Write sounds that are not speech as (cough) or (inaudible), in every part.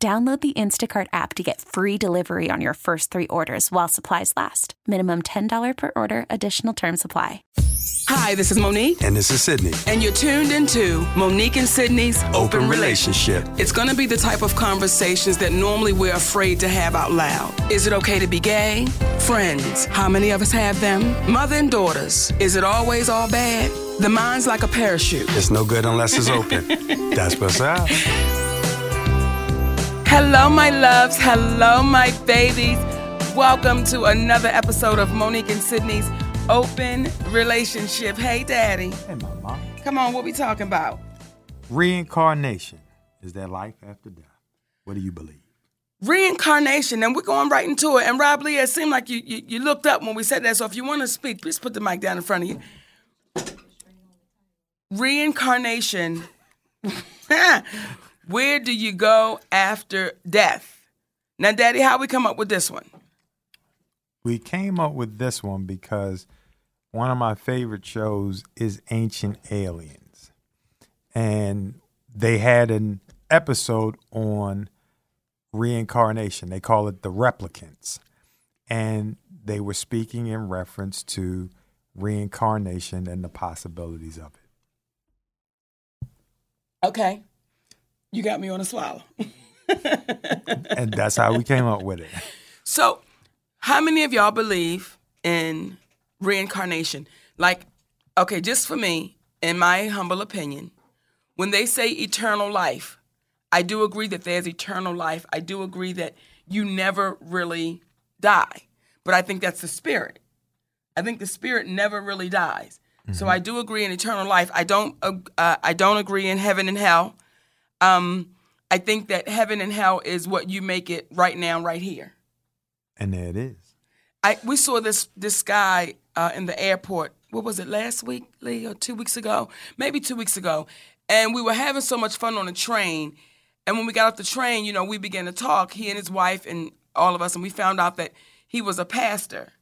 Download the Instacart app to get free delivery on your first three orders while supplies last. Minimum $10 per order, additional term supply. Hi, this is Monique. And this is Sydney. And you're tuned into Monique and Sydney's Open, Open Relationship. It's going to be the type of conversations that normally we're afraid to have out loud. Is it okay to be gay? Friends, how many of us have them? Mother and daughters, is it always all bad? The mind's like a parachute. It's no good unless it's open. (laughs) That's what's up. Hello, my loves. Hello, my babies. Welcome to another episode of Monique and Sydney's Open Relationship. Hey, Daddy. Hey, Mama. Come on, what we talking about? Reincarnation. Is there life after death? What do you believe? Reincarnation, and we're going right into it. And Rob Lee, it seemed like you, you, you looked up when we said that. So if you want to speak, please put the mic down in front of you. Reincarnation. (laughs) Where do you go after death? Now, Daddy, how we come up with this one? We came up with this one because one of my favorite shows is Ancient Aliens. And they had an episode on reincarnation. They call it the replicants. And they were speaking in reference to reincarnation and the possibilities of it. Okay. You got me on a swallow. (laughs) and that's how we came up with it. So, how many of y'all believe in reincarnation? Like, okay, just for me, in my humble opinion, when they say eternal life, I do agree that there's eternal life. I do agree that you never really die. But I think that's the spirit. I think the spirit never really dies. Mm-hmm. So I do agree in eternal life. I don't. Uh, I don't agree in heaven and hell. Um, I think that heaven and hell is what you make it right now, right here. And there it is. I we saw this this guy uh, in the airport. What was it last week, Lee, or two weeks ago? Maybe two weeks ago. And we were having so much fun on the train. And when we got off the train, you know, we began to talk. He and his wife and all of us, and we found out that he was a pastor.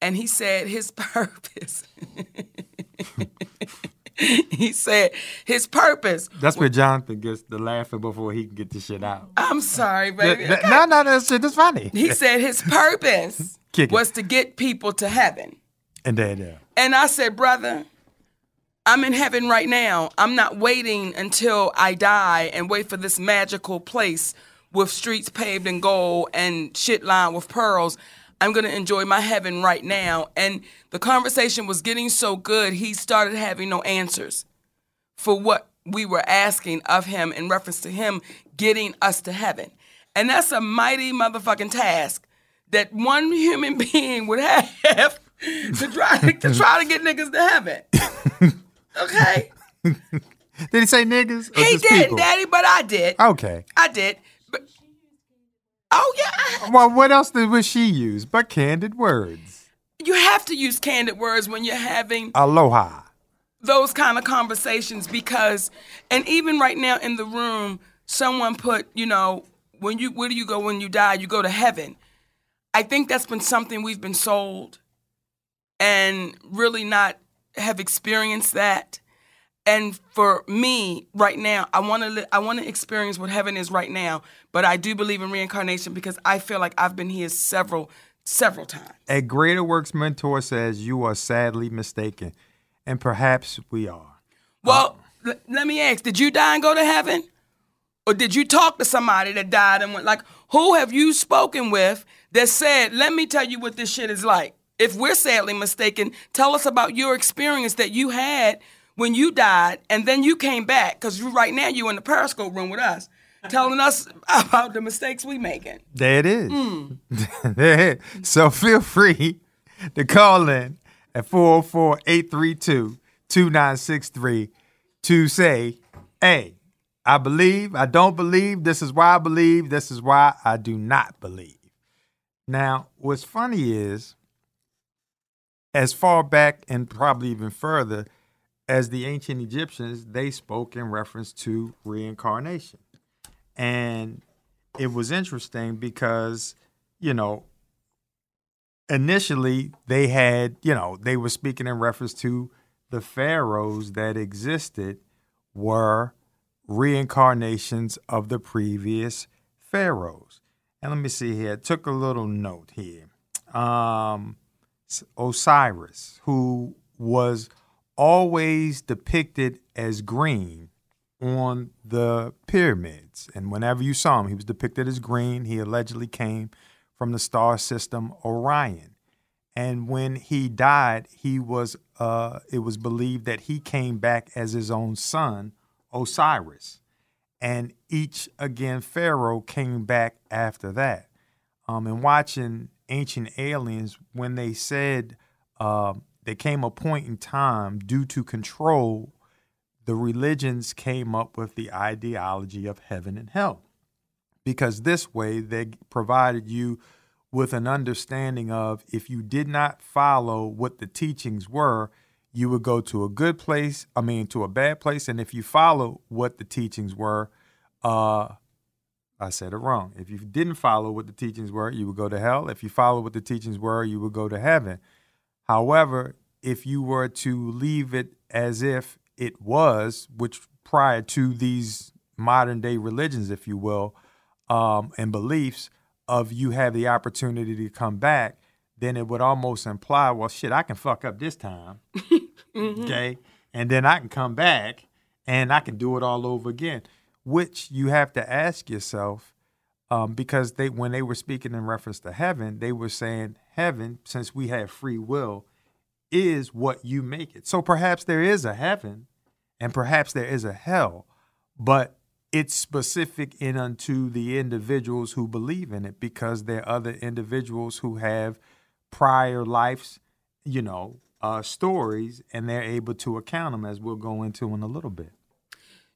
And he said his (laughs) purpose. (laughs) (laughs) he said his purpose. That's where Jonathan gets the laughing before he can get the shit out. I'm sorry, baby. okay. No, no, that shit is funny. He said his (laughs) purpose was to get people to heaven. And there, there. And I said, brother, I'm in heaven right now. I'm not waiting until I die and wait for this magical place with streets paved in gold and shit lined with pearls. I'm going to enjoy my heaven right now. And the conversation was getting so good, he started having no answers for what we were asking of him in reference to him getting us to heaven. And that's a mighty motherfucking task that one (laughs) human being would have (laughs) to try to, to try to get niggas to heaven. (laughs) Okay. did he say niggas? He didn't, people? Daddy, but I did. Okay. I did. Oh yeah. Well, what else did was she use but candid words? You have to use candid words when you're having aloha. Those kind of conversations because and even right now in the room someone put, you know, when you where do you go when you die? You go to heaven. I think that's been something we've been sold and really not have experienced that. And for me, right now, I want to li- I want to experience what heaven is right now. But I do believe in reincarnation because I feel like I've been here several several times. A Greater Works mentor says you are sadly mistaken, and perhaps we are. Well, l- let me ask: Did you die and go to heaven, or did you talk to somebody that died and went? Like, who have you spoken with that said, "Let me tell you what this shit is like"? If we're sadly mistaken, tell us about your experience that you had when you died and then you came back because you right now you in the periscope room with us telling us (laughs) about the mistakes we making there it is mm. (laughs) so feel free (laughs) to call in at 404-832-2963 to say hey I believe, I don't believe, this is why I believe, this is why I do not believe. Now, what's funny is, as far back and probably even further as the ancient Egyptians, they spoke in reference to reincarnation. And it was interesting because, you know, initially they had, you know, they were speaking in reference to the pharaohs that existed were reincarnations of the previous pharaohs. And let me see here. I took a little note here. Um, Osiris, who was always depicted as green on the pyramids. And whenever you saw him, he was depicted as green. He allegedly came from the star system Orion. And when he died, he was uh, it was believed that he came back as his own son, Osiris. And each again pharaoh came back after that. Um, and watching ancient aliens, when they said uh, there came a point in time due to control, the religions came up with the ideology of heaven and hell. Because this way they provided you with an understanding of if you did not follow what the teachings were, you would go to a good place, I mean, to a bad place. And if you follow what the teachings were, uh, I said it wrong. If you didn't follow what the teachings were, you would go to hell. If you follow what the teachings were, you would go to heaven. However, if you were to leave it as if it was, which prior to these modern day religions, if you will, um, and beliefs of you have the opportunity to come back, then it would almost imply, well, shit, I can fuck up this time. (laughs) mm-hmm. Okay. And then I can come back and I can do it all over again, which you have to ask yourself um, because they when they were speaking in reference to heaven, they were saying heaven, since we have free will, is what you make it. So perhaps there is a heaven and perhaps there is a hell, but it's specific in unto the individuals who believe in it because there are other individuals who have prior lives, you know, uh, stories, and they're able to account them as we'll go into in a little bit.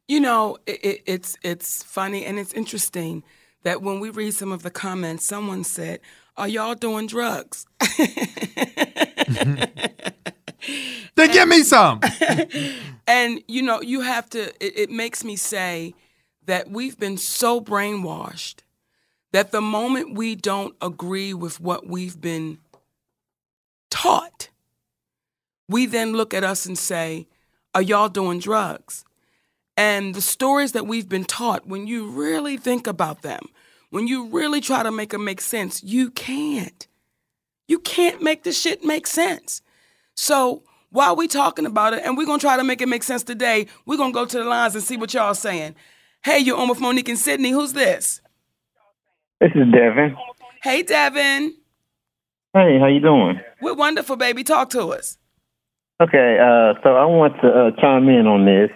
You know, it, it, it's it's funny and it's interesting that when we read some of the comments, someone said, "Are y'all doing drugs?" (laughs) then give me some. and you know, you have to. It, it makes me say that we've been so brainwashed that the moment we don't agree with what we've been taught, we then look at us and say, Are y'all doing drugs? And the stories that we've been taught, when you really think about them, when you really try to make them make sense, you can't. You can't make the shit make sense. So while we talking about it, and we're gonna try to make it make sense today, we're gonna go to the lines and see what y'all saying. Hey, you're on with Monique and Sydney. Who's this? This is Devin. Hey, Devin. Hey, how you doing? We're wonderful, baby. Talk to us. Okay, uh, so I want to uh, chime in on this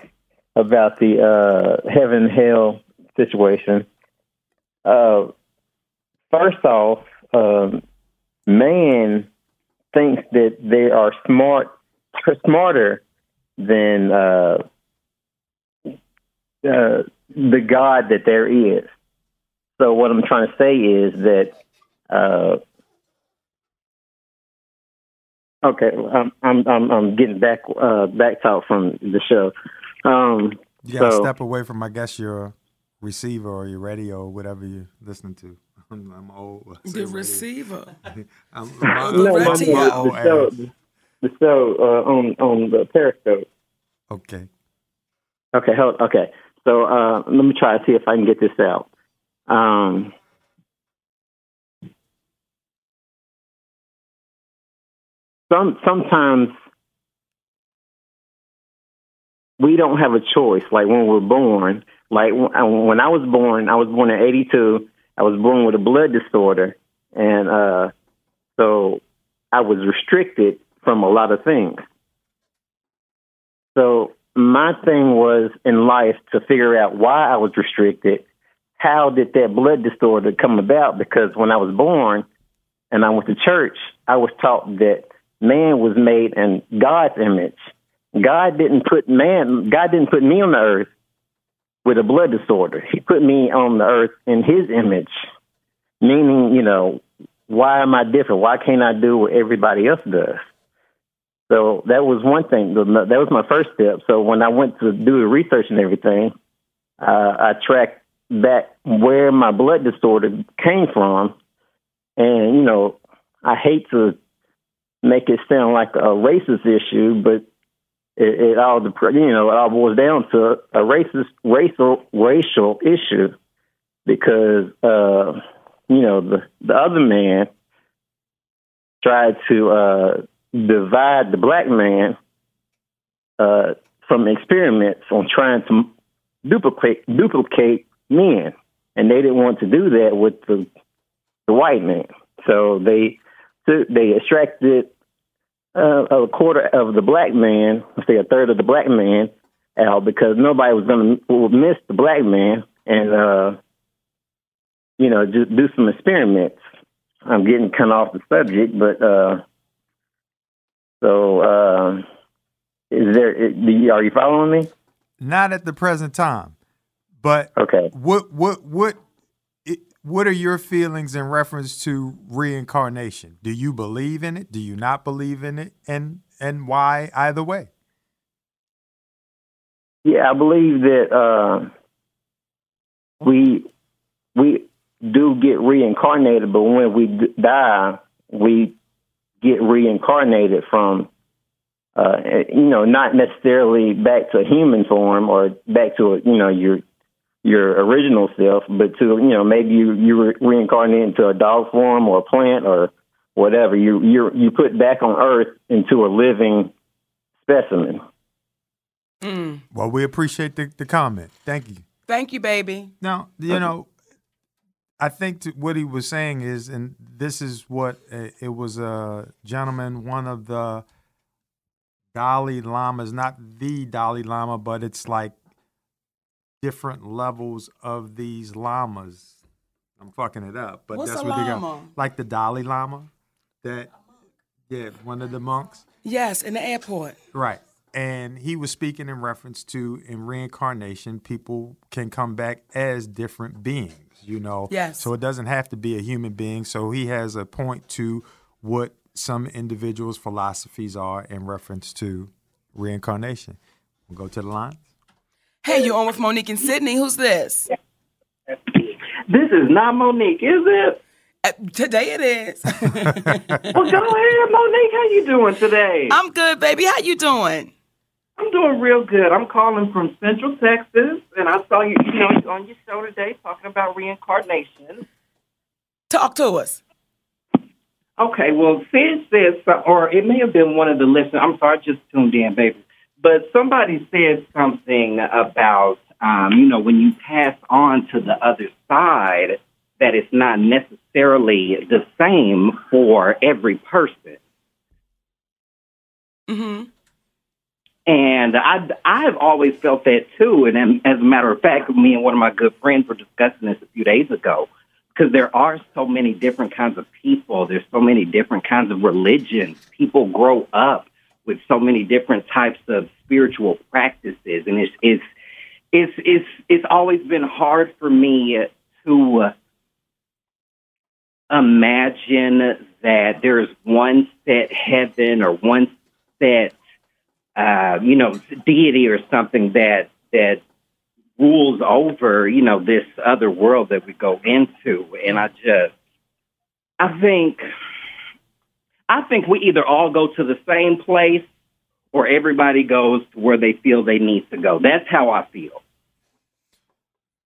about the uh, heaven hell situation. Uh, first off, um, man thinks that they are smart, (laughs) smarter than uh, uh, the God that there is. So what I'm trying to say is that uh, Okay, I'm I'm I'm, I'm getting back uh, back talk from the show. Um, you gotta so, step away from, I guess, your receiver or your radio or whatever you're listening to. (laughs) I'm, I'm old. The receiver. (laughs) I'm, (laughs) I'm, no, no, no, the show, the show uh, on on the Periscope. Okay. Okay. Hold, okay. So uh, let me try to see if I can get this out. Um, some sometimes we don't have a choice. Like when we're born, like when I was born, I was born in '82. I was born with a blood disorder, and uh, so I was restricted from a lot of things. So my thing was in life to figure out why I was restricted. How did that blood disorder come about? Because when I was born and I went to church, I was taught that man was made in God's image. God didn't put man, God didn't put me on the earth with a blood disorder. He put me on the earth in his image, meaning, you know, why am I different? Why can't I do what everybody else does? So that was one thing. That was my first step. So when I went to do the research and everything, uh, I tracked back where my blood disorder came from. And, you know, I hate to make it sound like a racist issue, but it, it all, you know, it all boils down to a racist, racial, racial issue because, uh, you know, the, the other man tried to, uh, divide the black man, uh, from experiments on trying to duplicate, duplicate men. And they didn't want to do that with the, the white man. So they, they extracted uh, a quarter of the black man, let's say a third of the black man out because nobody was going to miss the black man and, uh, you know, just do some experiments. I'm getting kind of off the subject, but, uh, so, uh, is there, are you following me? Not at the present time, but okay. What, what, what, what are your feelings in reference to reincarnation? Do you believe in it? Do you not believe in it? And and why either way? Yeah, I believe that uh, we we do get reincarnated, but when we die, we get reincarnated from uh, you know not necessarily back to human form or back to a, you know your your original self, but to you know maybe you you re- reincarnate into a dog form or a plant or whatever. You you you put back on Earth into a living specimen. Mm. Well, we appreciate the, the comment. Thank you. Thank you, baby. Now you okay. know. I think to, what he was saying is, and this is what uh, it was a gentleman, one of the Dalai Lamas, not the Dalai Lama, but it's like different levels of these lamas. I'm fucking it up, but What's that's what they got. Like the Dalai Lama, that yeah, one of the monks. Yes, in the airport. Right. And he was speaking in reference to in reincarnation, people can come back as different beings, you know. Yes. So it doesn't have to be a human being. So he has a point to what some individuals' philosophies are in reference to reincarnation. We'll go to the line. Hey, you're on with Monique and Sydney? Who's this? This is not Monique, is it? Uh, today it is. (laughs) well, go ahead, Monique. How you doing today? I'm good, baby. How you doing? I'm doing real good. I'm calling from Central Texas, and I saw you, you know, on your show today talking about reincarnation. Talk to us. Okay, well, Sid says, or it may have been one of the listeners. I'm sorry, I just tuned in, baby. But somebody said something about, um, you know, when you pass on to the other side, that it's not necessarily the same for every person. Mm-hmm. And I, I've always felt that too. And as a matter of fact, me and one of my good friends were discussing this a few days ago because there are so many different kinds of people. There's so many different kinds of religions. People grow up with so many different types of spiritual practices, and it's it's it's it's it's always been hard for me to imagine that there's one set heaven or one set uh, you know deity or something that that rules over you know this other world that we go into, and I just I think I think we either all go to the same place or everybody goes to where they feel they need to go. That's how I feel.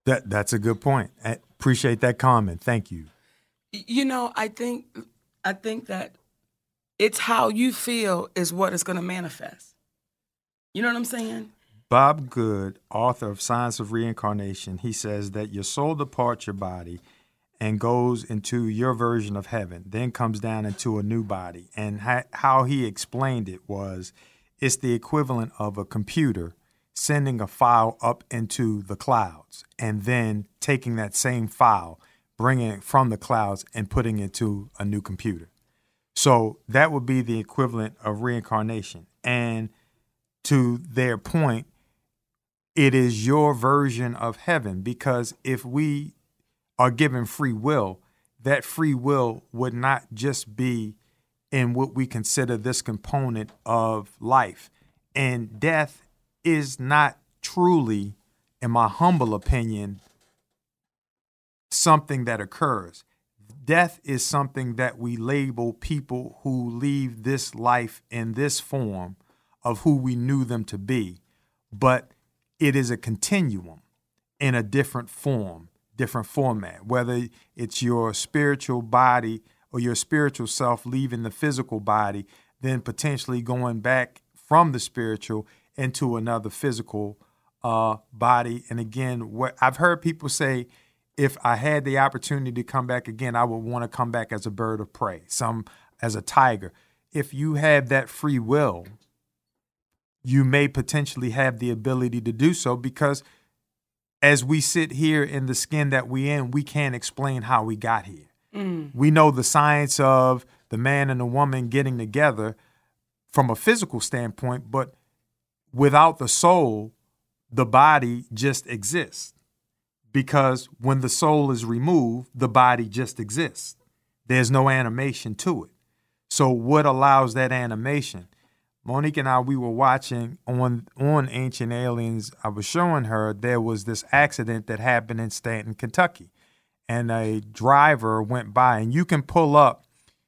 That that's a good point. I appreciate that comment. Thank you. You know, I think I think that it's how you feel is what is going to manifest. You know what I'm saying? Bob Good, author of Science of Reincarnation, he says that your soul departs your body and goes into your version of heaven, then comes down into a new body. And ha- how he explained it was it's the equivalent of a computer sending a file up into the clouds and then taking that same file, bringing it from the clouds and putting it to a new computer. So that would be the equivalent of reincarnation. And to their point, it is your version of heaven because if we are given free will, that free will would not just be in what we consider this component of life. And death is not truly, in my humble opinion, something that occurs. Death is something that we label people who leave this life in this form of who we knew them to be. But it is a continuum in a different form, different format, whether it's your spiritual body or your spiritual self leaving the physical body, then potentially going back from the spiritual into another physical uh, body. And again, what I've heard people say, if I had the opportunity to come back again, I would want to come back as a bird of prey, some as a tiger. If you have that free will, you may potentially have the ability to do so because as we sit here in the skin that we in, we can't explain how we got here. Mm. We know the science of the man and the woman getting together from a physical standpoint, but without the soul, the body just exists. Because when the soul is removed, the body just exists. There's no animation to it. So, what allows that animation? Monique and I, we were watching on on Ancient Aliens. I was showing her there was this accident that happened in Stanton, Kentucky, and a driver went by, and you can pull up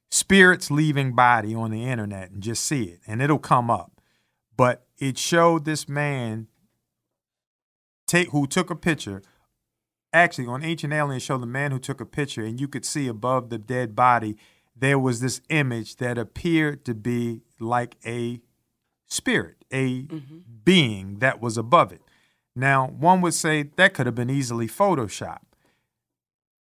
spirits leaving body on the internet and just see it, and it'll come up. But it showed this man take who took a picture. Actually, on Ancient Aliens, showed the man who took a picture, and you could see above the dead body there was this image that appeared to be like a spirit, a mm-hmm. being that was above it. Now, one would say that could have been easily photoshopped.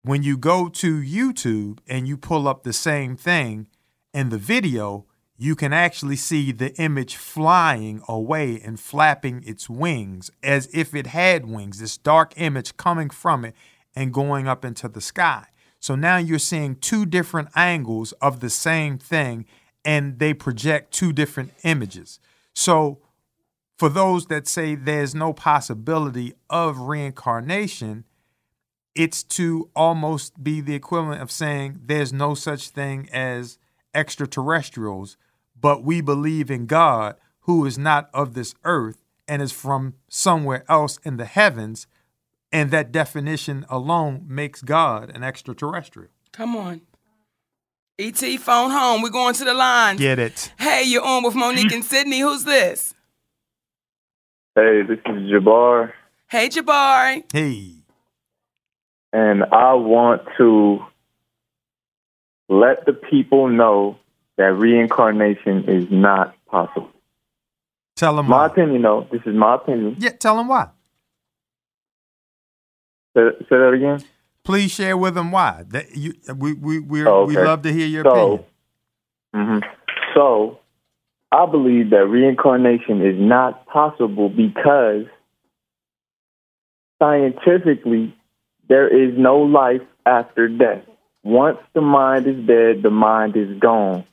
When you go to YouTube and you pull up the same thing in the video, you can actually see the image flying away and flapping its wings as if it had wings, this dark image coming from it and going up into the sky. So now you're seeing two different angles of the same thing and they project two different images. So, for those that say there's no possibility of reincarnation, it's to almost be the equivalent of saying there's no such thing as extraterrestrials, but we believe in God who is not of this earth and is from somewhere else in the heavens. And that definition alone makes God an extraterrestrial. Come on. ET phone home. We're going to the line. Get it. Hey, you're on with Monique (laughs) and Sydney. Who's this? Hey, this is Jabbar. Hey, Jabbar. Hey. And I want to let the people know that reincarnation is not possible. Tell them my why. opinion, though. This is my opinion. Yeah, tell them why. Say, say that again. Please share with them why. That you, we we we oh, okay. we love to hear your so, opinion. Mm-hmm. So, I believe that reincarnation is not possible because scientifically there is no life after death. Once the mind is dead, the mind is gone.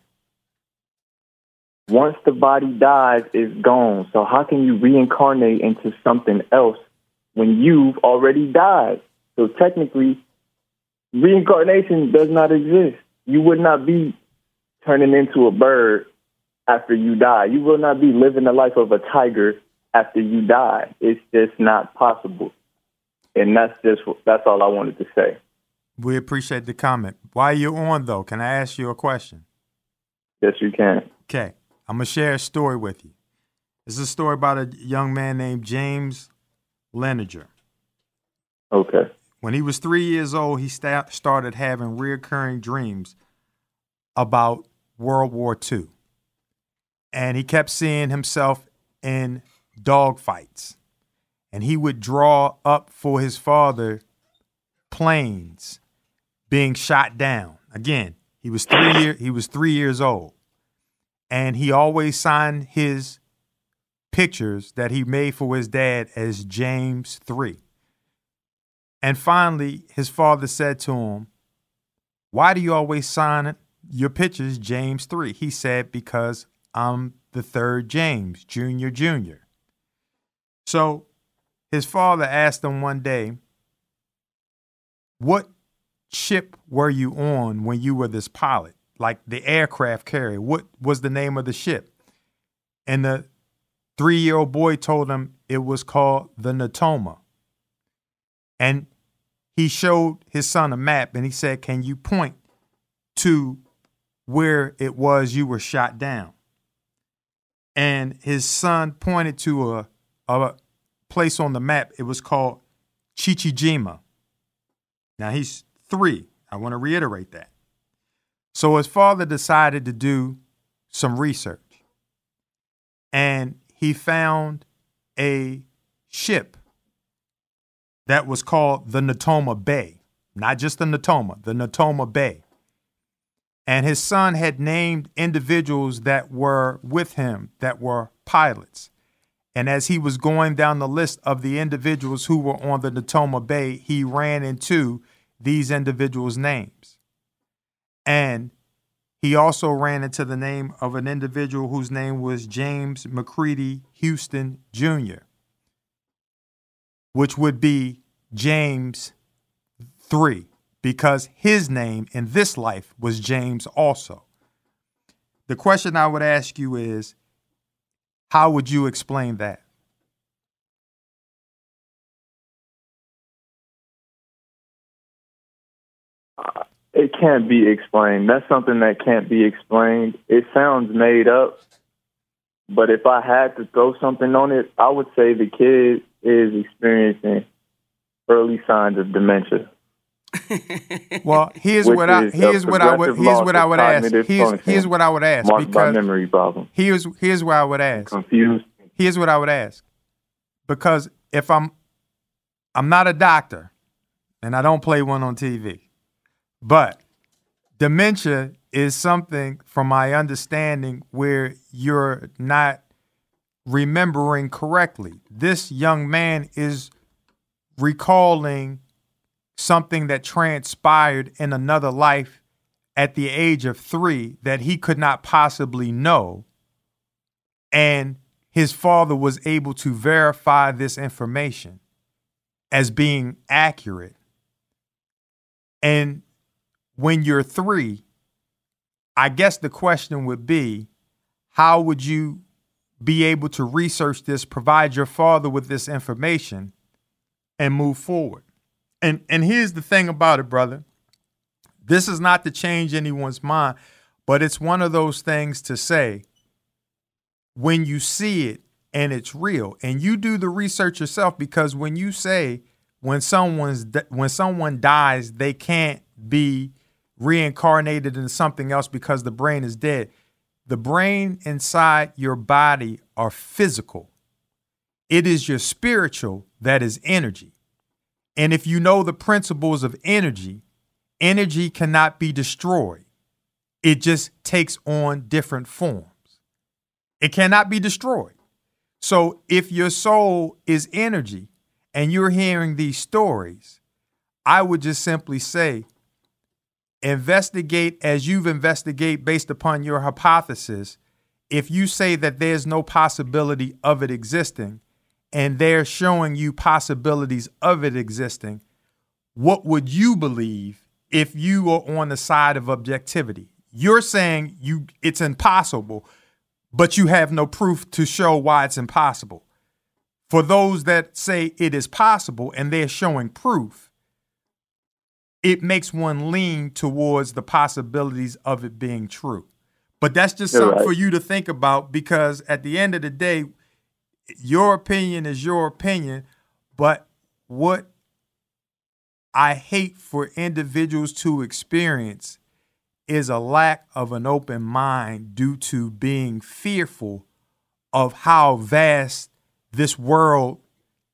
Once the body dies, it's gone. So how can you reincarnate into something else when you've already died? So technically, reincarnation does not exist. You would not be turning into a bird after you die. You will not be living the life of a tiger after you die. It's just not possible. And that's just that's all I wanted to say. We appreciate the comment. While you're on though, can I ask you a question? Yes, you can. Okay. I'm gonna share a story with you. It's a story about a young man named James Leininger. Okay. When he was three years old, he sta- started having reoccurring dreams about World War II. And he kept seeing himself in dogfights. And he would draw up for his father planes being shot down. Again, he was three year, he was three years old. And he always signed his pictures that he made for his dad as James 3. And finally, his father said to him, Why do you always sign your pictures James 3? He said, Because I'm the third James, Junior, Junior. So his father asked him one day, What ship were you on when you were this pilot? Like the aircraft carrier. What was the name of the ship? And the three year old boy told him it was called the Natoma. And he showed his son a map and he said, Can you point to where it was you were shot down? And his son pointed to a, a place on the map. It was called Chichijima. Now he's three. I want to reiterate that. So his father decided to do some research. And he found a ship that was called the Natoma Bay. Not just the Natoma, the Natoma Bay. And his son had named individuals that were with him that were pilots. And as he was going down the list of the individuals who were on the Natoma Bay, he ran into these individuals' names. And he also ran into the name of an individual whose name was James McCready Huston Jr., which would be James 3, because his name in this life was James also. The question I would ask you is how would you explain that? It can't be explained. That's something that can't be explained. It sounds made up, but if I had to throw something on it, I would say the kid is experiencing early signs of dementia. (laughs) Well, here's Which what I here's what I would here's what I would ask. Here's here's what I would ask because memory problems, here's here's what I would ask. confused. Here's what I would ask. Because if I'm I'm not a doctor and I don't play one on TV. But dementia is something from my understanding where you're not remembering correctly. This young man is recalling something that transpired in another life at the age of three that he could not possibly know. And his father was able to verify this information as being accurate. And when you're three, I guess the question would be how would you be able to research this, provide your father with this information, and move forward? And and here's the thing about it, brother. This is not to change anyone's mind, but it's one of those things to say when you see it and it's real and you do the research yourself because when you say when someone's when someone dies they can't be reincarnated into something else because the brain is dead. The brain inside your body are physical. It is your spiritual that is energy. And if you know the principles of energy energy cannot be destroyed. It just takes on different forms. It cannot be destroyed. So if your soul is energy and you're hearing these stories, I would just simply say investigate as you've investigated based upon your hypothesis. If you say that there's no possibility of it existing and they're showing you possibilities of it existing, what would you believe if you were on the side of objectivity? You're saying you it's impossible but you have no proof to show why it's impossible. For those that say it is possible and they're showing proof, it makes one lean towards the possibilities of it being true. But that's just You're something right. for you to think about because at the end of the day, your opinion is your opinion. But what I hate for individuals to experience is a lack of an open mind due to being fearful of how vast this world,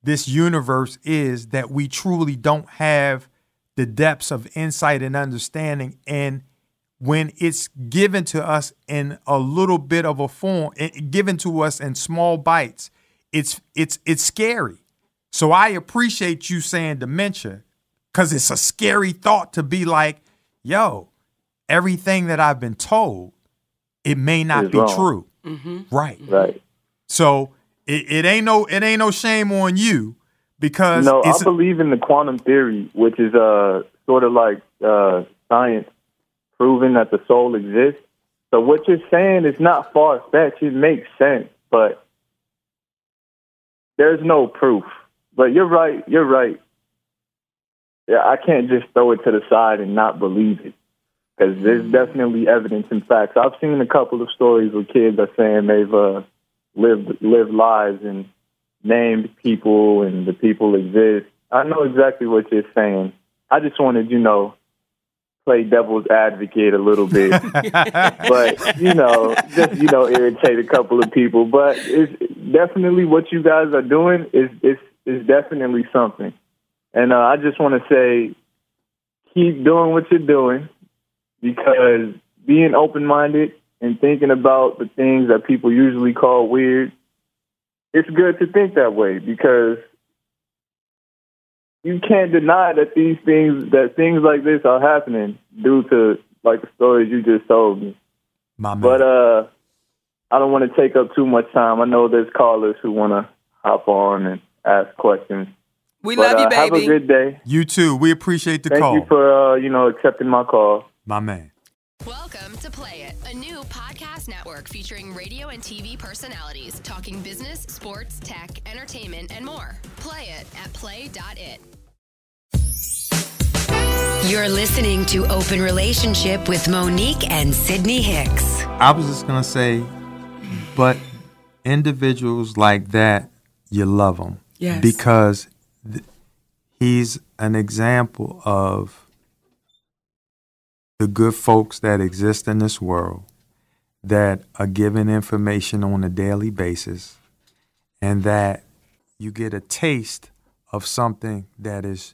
this universe is, that we truly don't have the depths of insight and understanding. And when it's given to us in a little bit of a form, given to us in small bites, it's it's it's scary. So I appreciate you saying dementia because it's a scary thought to be like, yo, everything that I've been told, it may not be wrong. true. Mm-hmm. Right. Right. So it, it ain't no it ain't no shame on you because No, I believe in the quantum theory, which is uh sort of like uh science proving that the soul exists. So what you're saying is not far fetched. It makes sense, but there's no proof. But you're right. You're right. Yeah, I can't just throw it to the side and not believe it because there's definitely evidence and facts. I've seen a couple of stories where kids are saying they've uh, lived lived lives and named people and the people exist. I know exactly what you're saying. I just wanted, you know, play devil's advocate a little bit, (laughs) but you know, just you know, irritate a couple of people. But it's definitely what you guys are doing is is is definitely something. And uh, I just want to say, keep doing what you're doing because being open minded and thinking about the things that people usually call weird, it's good to think that way because you can't deny that these things that things like this are happening due to like the stories you just told me. my man. But uh I don't want to take up too much time. I know there's callers who want to hop on and ask questions. We but, love you, uh, Have a baby. good day. you too. We appreciate the Thank call, Thank you for uh, you know accepting my call. my man. Welcome to Play It, a new podcast network featuring radio and TV personalities talking business, sports, tech, entertainment, and more. Play it at play.it. You're listening to Open Relationship with Monique and Sydney Hicks. I was just gonna say, but individuals like that, you love them. Yes. Because th- he's an example of the good folks that exist in this world that are given information on a daily basis and that you get a taste of something that is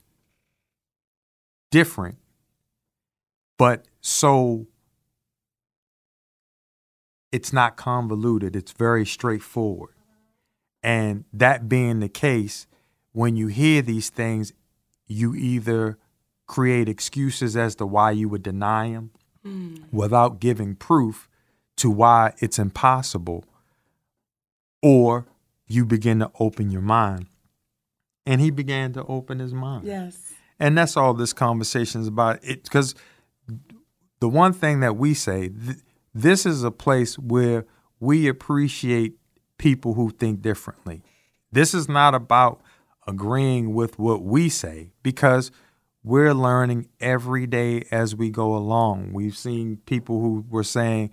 different but so it's not convoluted. It's very straightforward. And that being the case when you hear these things you either create excuses as to why you would deny them hmm. without giving proof to why it's impossible or you begin to open your mind. And he began to open his mind. Yes. and that's all this conversation is about. It because the one thing that we say th- this is a place where we appreciate people who think differently. This is not about agreeing with what we say because we're learning every day as we go along we've seen people who were saying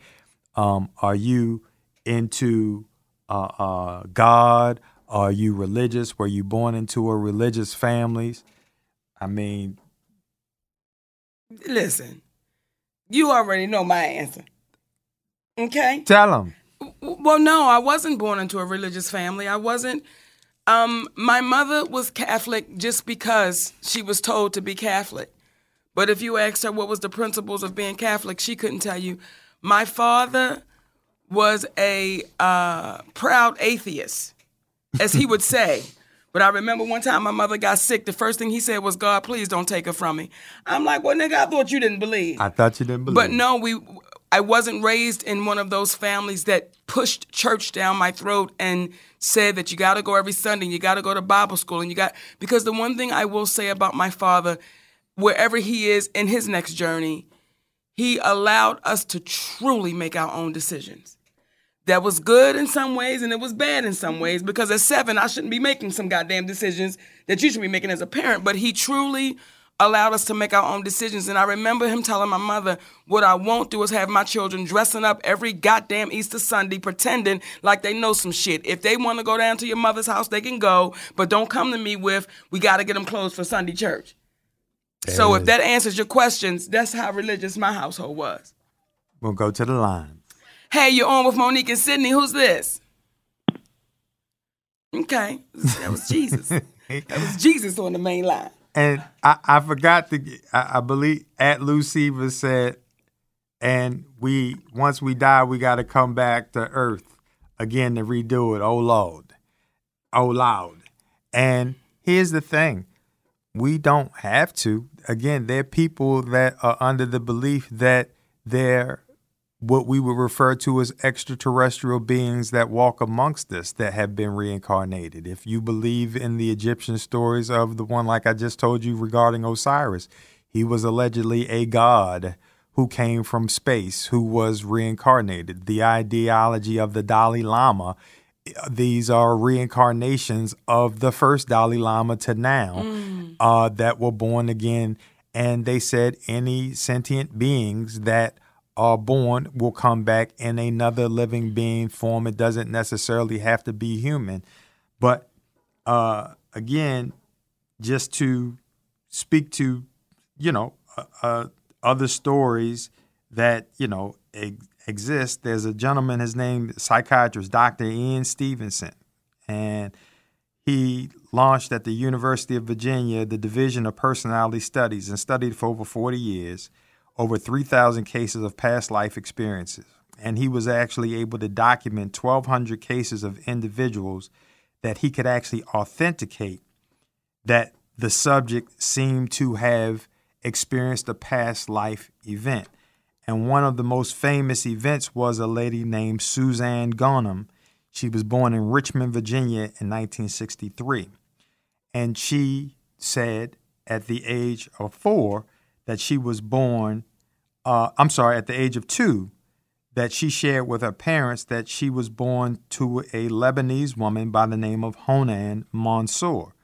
um, are you into uh, uh, god are you religious were you born into a religious families I mean, Listen, you already know my answer. Okay? tell them. Well, no, I wasn't born into a religious family. I wasn't. Um, my mother was Catholic just because she was told to be Catholic. But if you asked her what was the principles of being Catholic, she couldn't tell you. My father was a uh, proud atheist, as he would say. But I remember one time my mother got sick. The first thing he said was, "God, please don't take her from me." I'm like, "Well, nigga, I thought you didn't believe." I thought you didn't believe. But no, we I wasn't raised in one of those families that pushed church down my throat and said that you got to go every Sunday, and you got to go to Bible school and you got because the one thing I will say about my father wherever he is in his next journey, he allowed us to truly make our own decisions. That was good in some ways and it was bad in some ways because at 7 I shouldn't be making some goddamn decisions that you should be making as a parent, but he truly allowed us to make our own decisions. And I remember him telling my mother, What I won't do is have my children dressing up every goddamn Easter Sunday pretending like they know some shit. If they want to go down to your mother's house, they can go, but don't come to me with, We got to get them clothes for Sunday church. So if that answers your questions, that's how religious my household was. we'll go to the line. Hey, you're on with Monique and Sydney. Who's this? Okay, that was Jesus. (laughs) that was Jesus on the main line. And I, I forgot to. I, I believe at Lucifer said, and we once we die, we got to come back to Earth again to redo it. Oh Lord, oh Lord. And here's the thing: we don't have to. Again, there are people that are under the belief that their what we would refer to as extraterrestrial beings that walk amongst us that have been reincarnated. If you believe in the Egyptian stories of the one, like I just told you regarding Osiris, he was allegedly a god who came from space, who was reincarnated. The ideology of the Dalai Lama, these are reincarnations of the first Dalai Lama to now uh, that were born again. And they said any sentient beings that are born will come back in another living being form. It doesn't necessarily have to be human. But uh, again, just to speak to, you know, uh, uh, other stories that, you know, ex- exist, there's a gentleman, his name psychiatrist, Dr. Ian Stevenson. And he launched at the University of Virginia the Division of Personality Studies and studied for over 40 years over 3,000 cases of past life experiences. And he was actually able to document 1,200 cases of individuals that he could actually authenticate that the subject seemed to have experienced a past life event. And one of the most famous events was a lady named Suzanne Ghanem. She was born in Richmond, Virginia in 1963. And she said at the age of four that she was born, uh, I'm sorry, at the age of two, that she shared with her parents that she was born to a Lebanese woman by the name of Honan Mansour,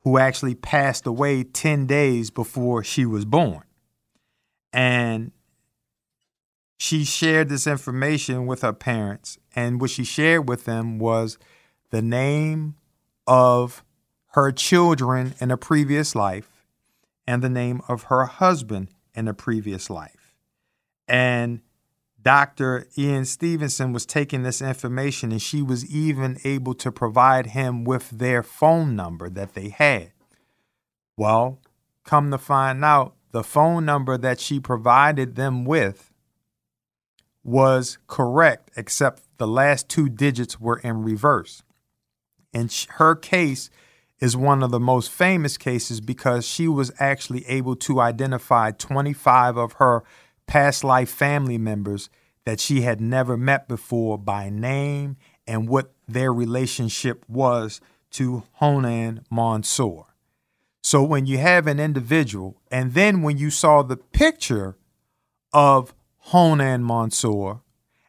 who actually passed away 10 days before she was born. And she shared this information with her parents, and what she shared with them was the name of her children in a previous life and the name of her husband in a previous life. And Dr. Ian Stevenson was taking this information and she was even able to provide him with their phone number that they had. Well, come to find out, the phone number that she provided them with was correct, except the last two digits were in reverse. And her case is one of the most famous cases because she was actually able to identify 25 of her past life family members that she had never met before by name and what their relationship was to Honan Mansour. So when you have an individual, and then when you saw the picture of Honan Mansour,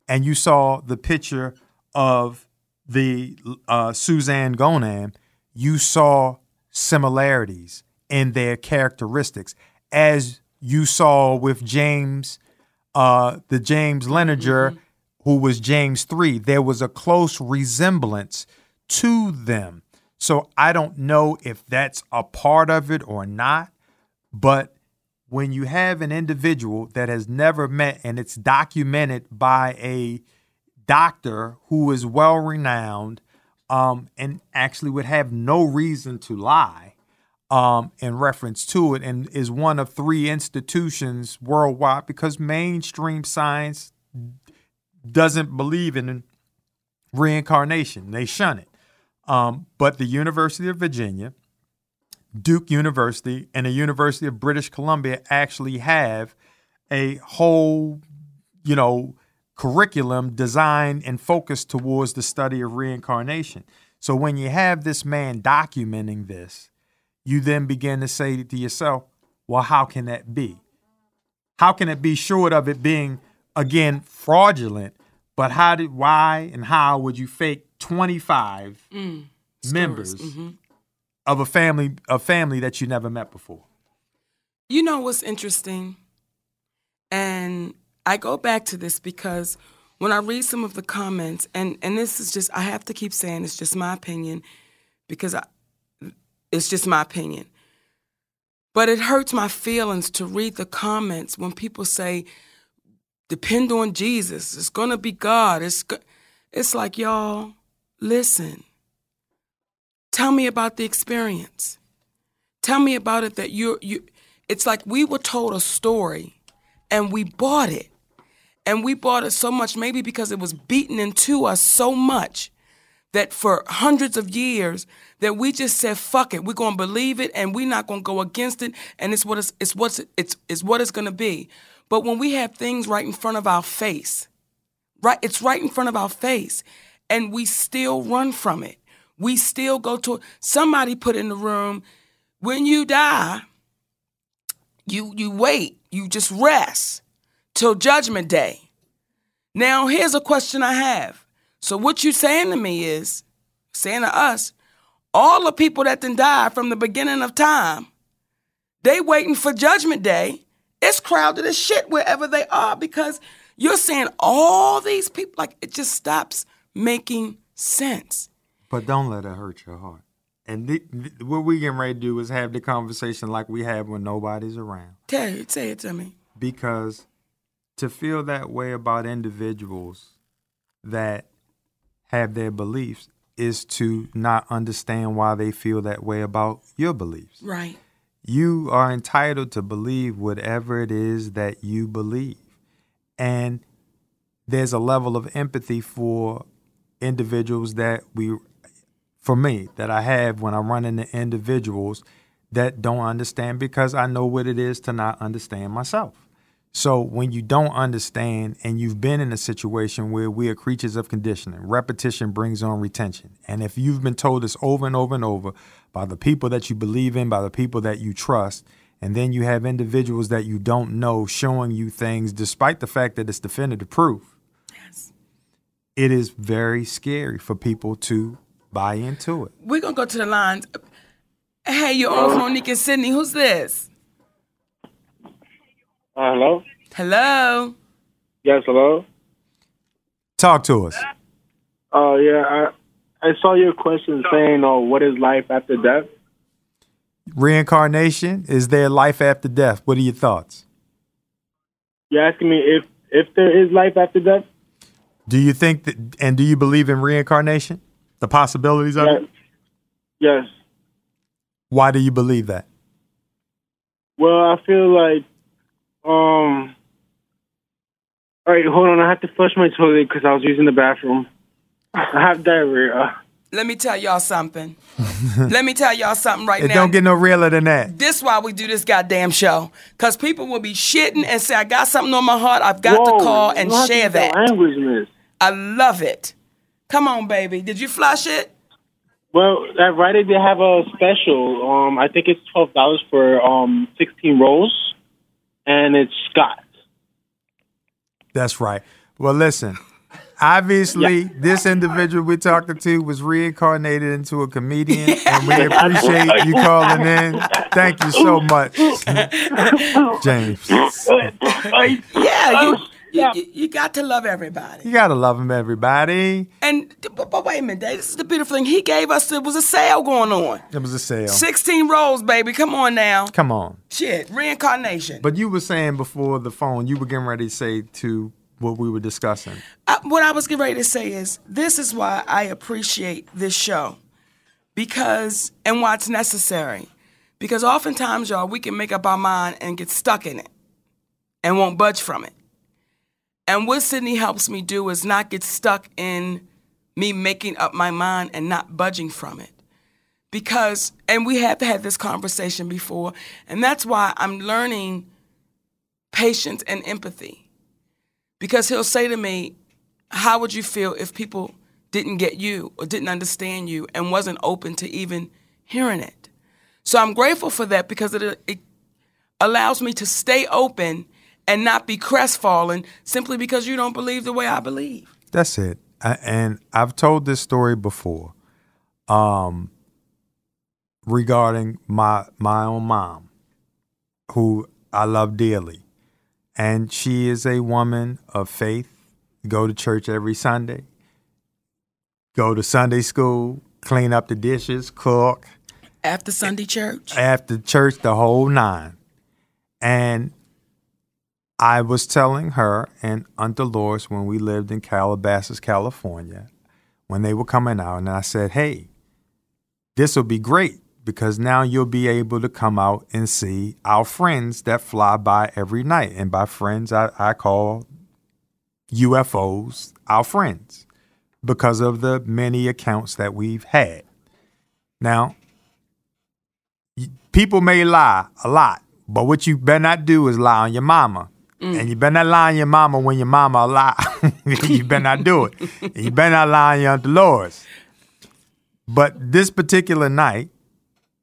and you saw the picture of the uh, Suzanne Ghanem, you saw similarities in their characteristics, as you saw with James, uh, the James Leininger, who was James three. There was a close resemblance to them. So I don't know if that's a part of it or not, but when you have an individual that has never met and it's documented by a doctor who is well renowned um, and actually would have no reason to lie um, in reference to it and is one of three institutions worldwide because mainstream science doesn't believe in reincarnation, they shun it. Um, but the University of Virginia, Duke University, and the University of British Columbia actually have a whole, you know, curriculum designed and focused towards the study of reincarnation. So when you have this man documenting this, you then begin to say to yourself, well, how can that be? How can it be short of it being, again, fraudulent? But how did, why, and how would you fake 25 Mm. members mhm. of a family, a family that you never met before? You know what's interesting? And I go back to this because when I read some of the comments, and, and this is just, I have to keep saying it's just my opinion because I, it's just my opinion. But it hurts my feelings to read the comments when people say, depend on Jesus. It's going to be God. It's, go-" it's like, y'all, listen. Tell me about the experience. Tell me about it that you're, you, it's like we were told a story and we bought it. And we bought it so much, maybe because it was beaten into us so much that for hundreds of years that we just said fuck it we're to believe it and we're not to go against it and it's what it's, it's what's it's, it's what it's to be But when we have things right in front of our face, right, it's right in front of our face, and we still run from it. We still go to somebody put in the room when you die, you you wait, you just rest till judgment day. Now here's a question I have. So what you saying to me is, saying to us, all the people that then died from the beginning of time, they waiting for judgment day. It's crowded as shit wherever they are because you're saying all these people like it just stops making sense. But don't let it hurt your heart. And th- th- what we getting ready to do is have the conversation like we have when nobody's around. Tell it, say it to me. Because to feel that way about individuals that have their beliefs is to not understand why they feel that way about your beliefs. Right. You are entitled to believe whatever it is that you believe. And there's a level of empathy for individuals that we for me that I have when I run into individuals that don't understand because I know what it is to not understand myself. So when you don't understand and you've been in a situation where we are creatures of conditioning, repetition brings on retention. And if you've been told this over and over and over by the people that you believe in, by the people that you trust, and then you have individuals that you don't know showing you things despite the fact that it's definitive proof. Yes. It is very scary for people to buy into it. We're gonna go to the lines. Hey, you're on with Mo'Nique and Sidney. Who's this? Uh, hello? Hello. Yes, hello? Talk to us. Oh, yeah. I, I saw your question saying, oh, what is life after death? Reincarnation, is there life after death? What are your thoughts? You're asking me if, if there is life after death? Do you think that, and do you believe in reincarnation? The possibilities of Yes. it? Yes. Why do you believe that? Well, I feel like, um, all right, hold on. I have to flush my toilet because I was using the bathroom. I have diarrhea. Let me tell y'all something. Let me tell y'all something right It now. don't get no realer than that. this why we do this goddamn show. Cause people will be shitting and say, I got something on my heart. I've got Whoa, to call and don't have to share use that that. language, miss. I love it. Come on, baby. Did you flush it? Well, at Rite Aid they have a special. Um, I think it's twelve dollars for um sixteen rolls, and it's Scott. That's right. Well, listen. Obviously, this individual we're talking to was reincarnated into a comedian, and we (laughs) appreciate you calling in. Thank you so much, (laughs) James. Yeah, you, you, you, you got to love everybody. You gotta love him, everybody. And but, but wait a minute, Dave. This is the beautiful thing. He gave us there was a sale going on. It was a sale. 16 rolls, baby. Come on now. Come on. Shit, reincarnation. But you were saying before the phone, you were getting ready to say to what we were discussing. I, what I was getting ready to say is this is why I appreciate this show because and why it's necessary because oftentimes y'all we can make up our mind and get stuck in it and won't budge from it and what Sidney helps me do is not get stuck in me making up my mind and not budging from it because and we have had this conversation before and that's why i'm learning patience and empathy because he'll say to me, How would you feel if people didn't get you or didn't understand you and wasn't open to even hearing it? So I'm grateful for that because it, it allows me to stay open and not be crestfallen simply because you don't believe the way I believe. That's it. I, and I've told this story before um, regarding my my own mom, who I love dearly. And she is a woman of faith, go to church every Sunday, go to Sunday school, clean up the dishes, cook, After Sunday church, after church, the whole nine. And I was telling her and Aunt Dolores when we lived in Calabasas, California, when they were coming out, and I said, hey, this will be great because now you'll be able to come out and see our friends that fly by every night. And by friends, I, I call UFOs our friends because of the many accounts that we've had. Now, people may lie a lot, but what you better not do is lie on your mama Mm. And you better not lie on your mama when your mama alive. (laughs) you better not do it. And (laughs) you better not lie on your Dolores. But this particular night,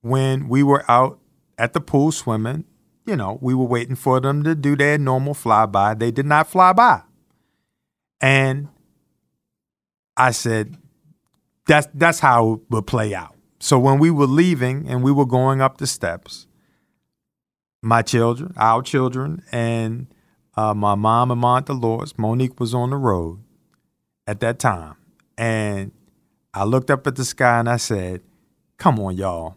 when we were out at the pool swimming, you know, we were waiting for them to do their normal flyby. They did not fly by. And I said, that's that's how it would play out. So when we were leaving and we were going up the steps, my children, our children, and uh, my mom and my aunt Dolores, Mo'Nique was on the road at that time. And I looked up at the sky and I said, Come on, y'all.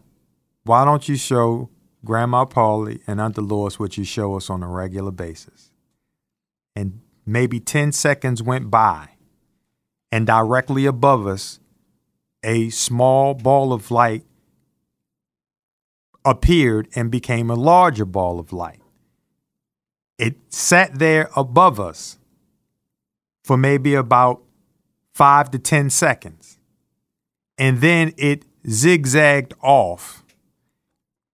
Why don't you show Grandma Paulie and Aunt Dolores what you show us on a regular basis? And maybe 10 seconds went by, and directly above us, a small ball of light appeared and became a larger ball of light. It sat there above us for maybe about five to 10 seconds. And then it zigzagged off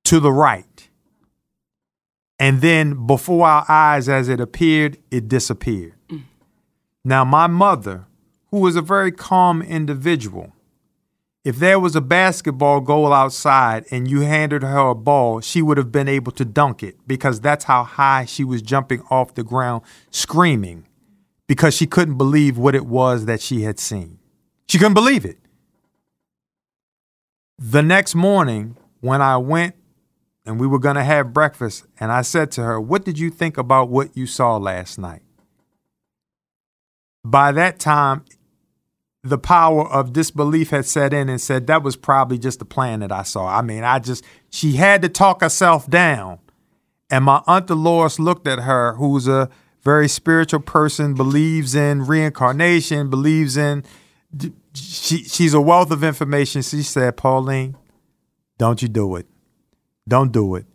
to the right. And then before our eyes, as it appeared, it disappeared. Mm. Now, my mother, who was a very calm individual, if there was a basketball goal outside and you handed her a ball, she would have been able to dunk it because that's how high she was jumping off the ground, screaming because she couldn't believe what it was that she had seen. She couldn't believe it. The next morning, when I went and we were going to have breakfast, and I said to her, What did you think about what you saw last night? By that time, the power of disbelief had set in and said that was probably just the plan that I saw. I mean, I just, she had to talk herself down. And my Aunt Dolores looked at her, who's a very spiritual person, believes in reincarnation, believes in, she, she's a wealth of information. She said, Pauline, don't you do it. Don't do it.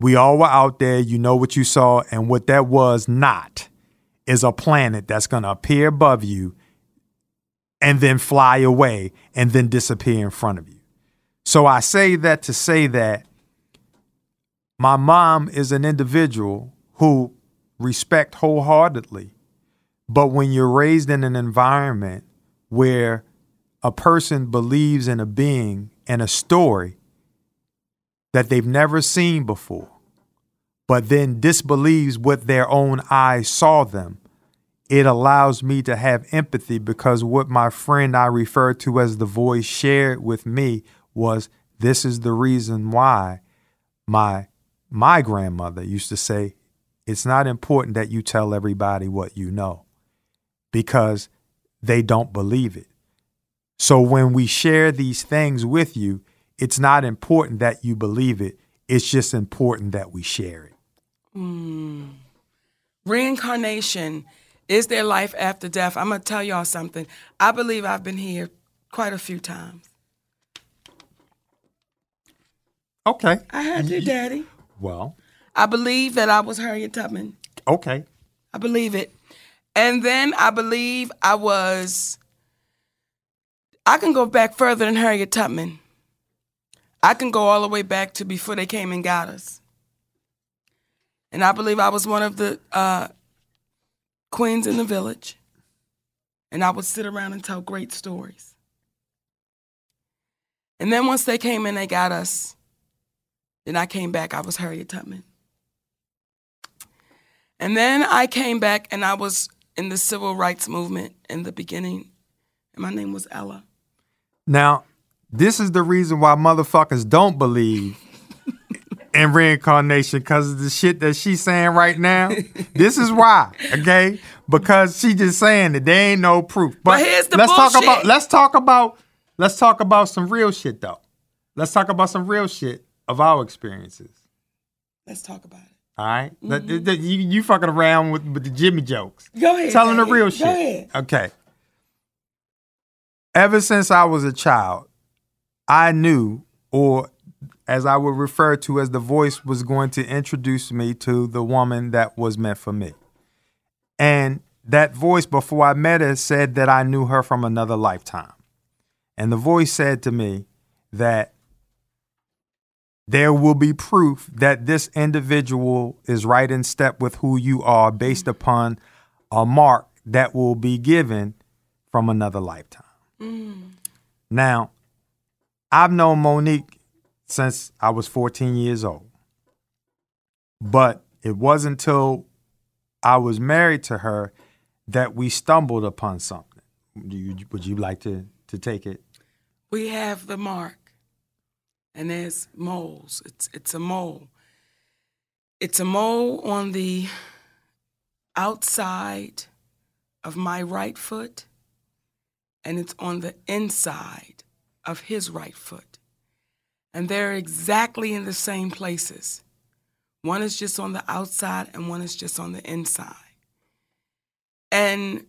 We all were out there. You know what you saw. And what that was not is a planet that's going to appear above you and then fly away and then disappear in front of you. So I say that to say that my mom is an individual who respect wholeheartedly. But when you're raised in an environment where a person believes in a being and a story that they've never seen before, but then disbelieves what their own eyes saw them, it allows me to have empathy because what my friend I referred to as the voice shared with me was this is the reason why my my grandmother used to say it's not important that you tell everybody what you know because they don't believe it. So when we share these things with you, it's not important that you believe it. It's just important that we share it. Mm. Reincarnation is there life after death? I'm going to tell y'all something. I believe I've been here quite a few times. Okay. I had you, Daddy. Well, I believe that I was Harriet Tubman. okay. I believe it. And then I believe I was. I can go back further than Harriet Tubman. I can go all the way back to before they came and got us. And I believe I was one of the uh, queens in the village. And I would sit around and tell great stories. And then once they came in, they got us, then I came back. I was Harriet Tubman. And then I came back and I was in the civil rights movement in the beginning. And my name was Ella. Now, this is the reason why motherfuckers don't believe (laughs) in reincarnation because of the shit that she's saying right now. (laughs) this is why, okay? Because she just saying that there ain't no proof. But, But here's the let's talk about let's talk about let's talk about some real shit though. Let's talk about some real shit of our experiences. Let's talk about it. All right? Let- mm-hmm. th- th- you, you fucking around with, with the Jimmy jokes. Go ahead. Telling the Daddy. real Go shit. ahead. Okay. Ever since I was a child, I knew, or as I would refer to as the voice was going to introduce me to the woman that was meant for me. And that voice, before I met her, said that I knew her from another lifetime. And the voice said to me that there will be proof that this individual is right in step with who you are based upon a mark that will be given from another lifetime. Mm. Now, I've known Mo'Nique since I was 14 years old. But it wasn't until I was married to her that we stumbled upon something. You, would you like to, to take it? We have the mark, and there's moles. It's it's a mole. It's a mole on the outside of my right foot, and it's on the inside of his right foot. And they're exactly in the same places. One is just on the outside, and one is just on the inside. And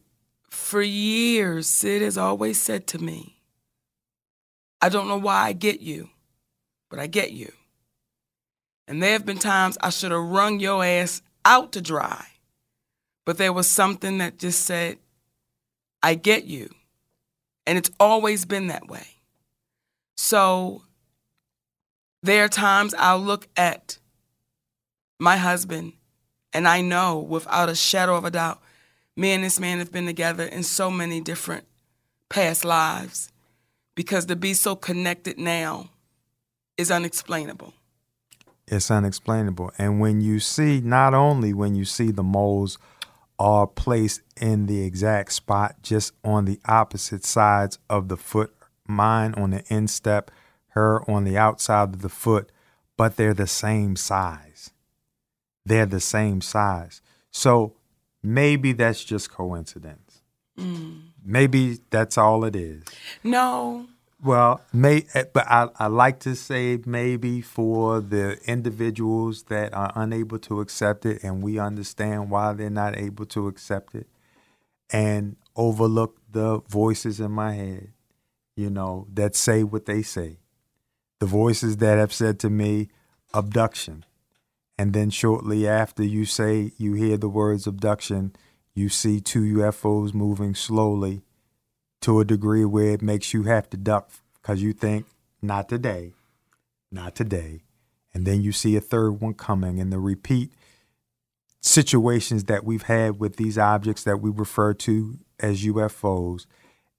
for years, Sid has always said to me, I don't know why I get you, but I get you. And there have been times I should have wrung your ass out to dry, but there was something that just said, I get you. And it's always been that way. So there are times I'll look at my husband and I know without a shadow of a doubt, me and this man have been together in so many different past lives because to be so connected now is unexplainable. It's unexplainable. And when you see, not only when you see the moles are placed in the exact spot, just on the opposite sides of the foot, mine on the instep, her on the outside of the foot, but they're the same size. They're the same size. So maybe that's just coincidence. Maybe that's all it is. No, Well, may eh, but I, I like to say maybe for the individuals that are unable to accept it, and we understand why they're not able to accept it, and overlook the voices in my head, you know, that say what they say, the voices that have said to me, abduction, and then shortly after you say you hear the words abduction, you see two UFOs moving slowly to a degree where it makes you have to duck because you think, not today, not today. And then you see a third one coming, and the repeat situations that we've had with these objects that we refer to as UFOs.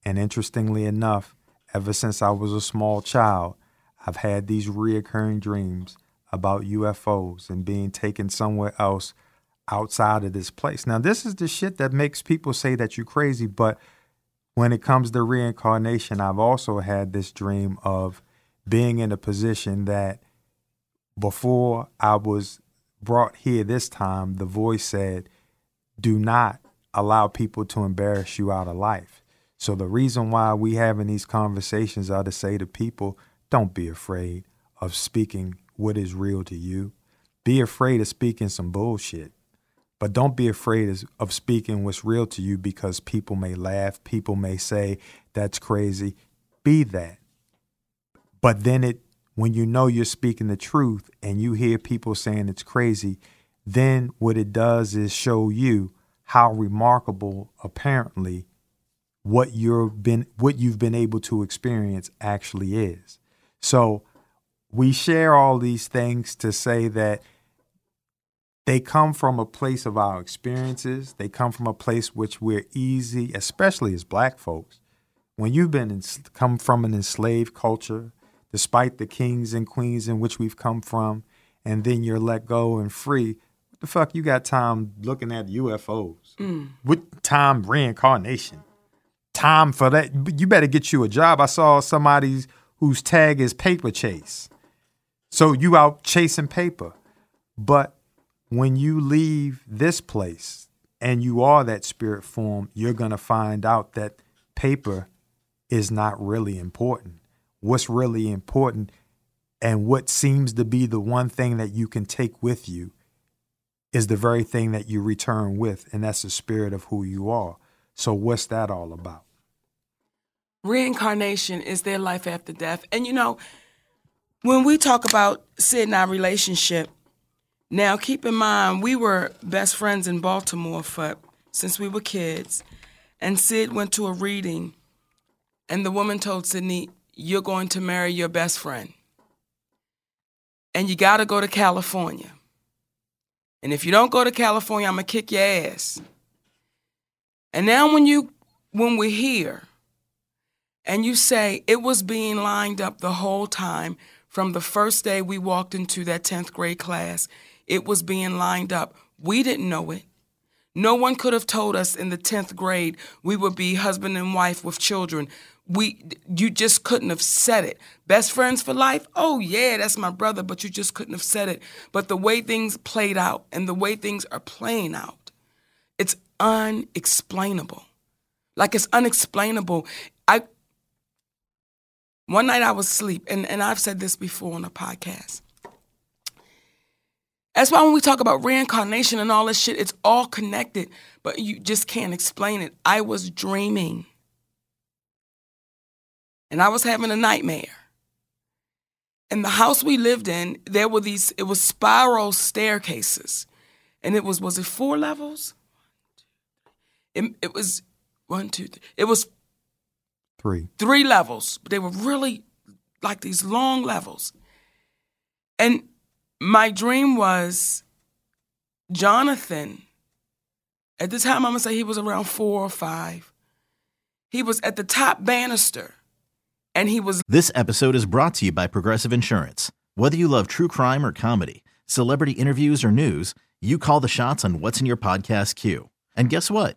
And interestingly enough, ever since I was a small child, I've had these reoccurring dreams about UFOs and being taken somewhere else outside of this place. Now, this is the shit that makes people say that you're crazy, but when it comes to reincarnation, I've also had this dream of being in a position that before I was brought here this time, the voice said, Do not allow people to embarrass you out of life. So the reason why we having these conversations are to say to people, don't be afraid of speaking what is real to you. Be afraid of speaking some bullshit. But don't be afraid of- speaking what's real to you because people may laugh, people may say that's crazy. Be that. But then it when you know you're speaking the truth and you hear people saying it's crazy, then what it does is show you how remarkable apparently what you're been what you've been able to experience actually is. So we share all these things to say that they come from a place of our experiences. They come from a place which we're easy, especially as black folks. When you've been in, come from an enslaved culture, despite the kings and queens in which we've come from, and then you're let go and free, what the fuck you got time looking at UFOs? Mm. What time reincarnation? Time for that? You better get you a job. I saw somebody's whose tag is paper chase. So you out chasing paper. But when you leave this place and you are that spirit form, you're going to find out that paper is not really important. What's really important and what seems to be the one thing that you can take with you is the very thing that you return with, and that's the spirit of who you are. So, what's that all about? Reincarnation is their life after death. And you know, when we talk about Sid and our relationship, now keep in mind we were best friends in Baltimore for since we were kids. And Sid went to a reading, and the woman told Sidney, You're going to marry your best friend. and you got to go to California. And if you don't go to California, I'm to kick your ass. And now when you when we're here and you say it was being lined up the whole time from the first day we walked into that 10th grade class, it was being lined up. We didn't know it. No one could have told us in the 10th grade we would be husband and wife with children. We you just couldn't have said it. Best friends for life? Oh yeah, that's my brother, but you just couldn't have said it. But the way things played out and the way things are playing out, it's unexplainable. Like it's unexplainable. One night I was asleep, and, and I've said this before on a podcast. That's why when we talk about reincarnation and all this shit, it's all connected, but you just can't explain it. I was dreaming. And I was having a nightmare. In the house we lived in, there were these, it was spiral staircases. And it was, was it four levels? It, it was one, two, three. It was Three. three levels, but they were really like these long levels. And my dream was Jonathan, at the time, I'm gonna say he was around four or five. He was at the top banister, and he was This episode is brought to you by Progressive Insurance. Whether you love true crime or comedy, celebrity interviews or news, you call the shots on what's in your podcast queue. And guess what?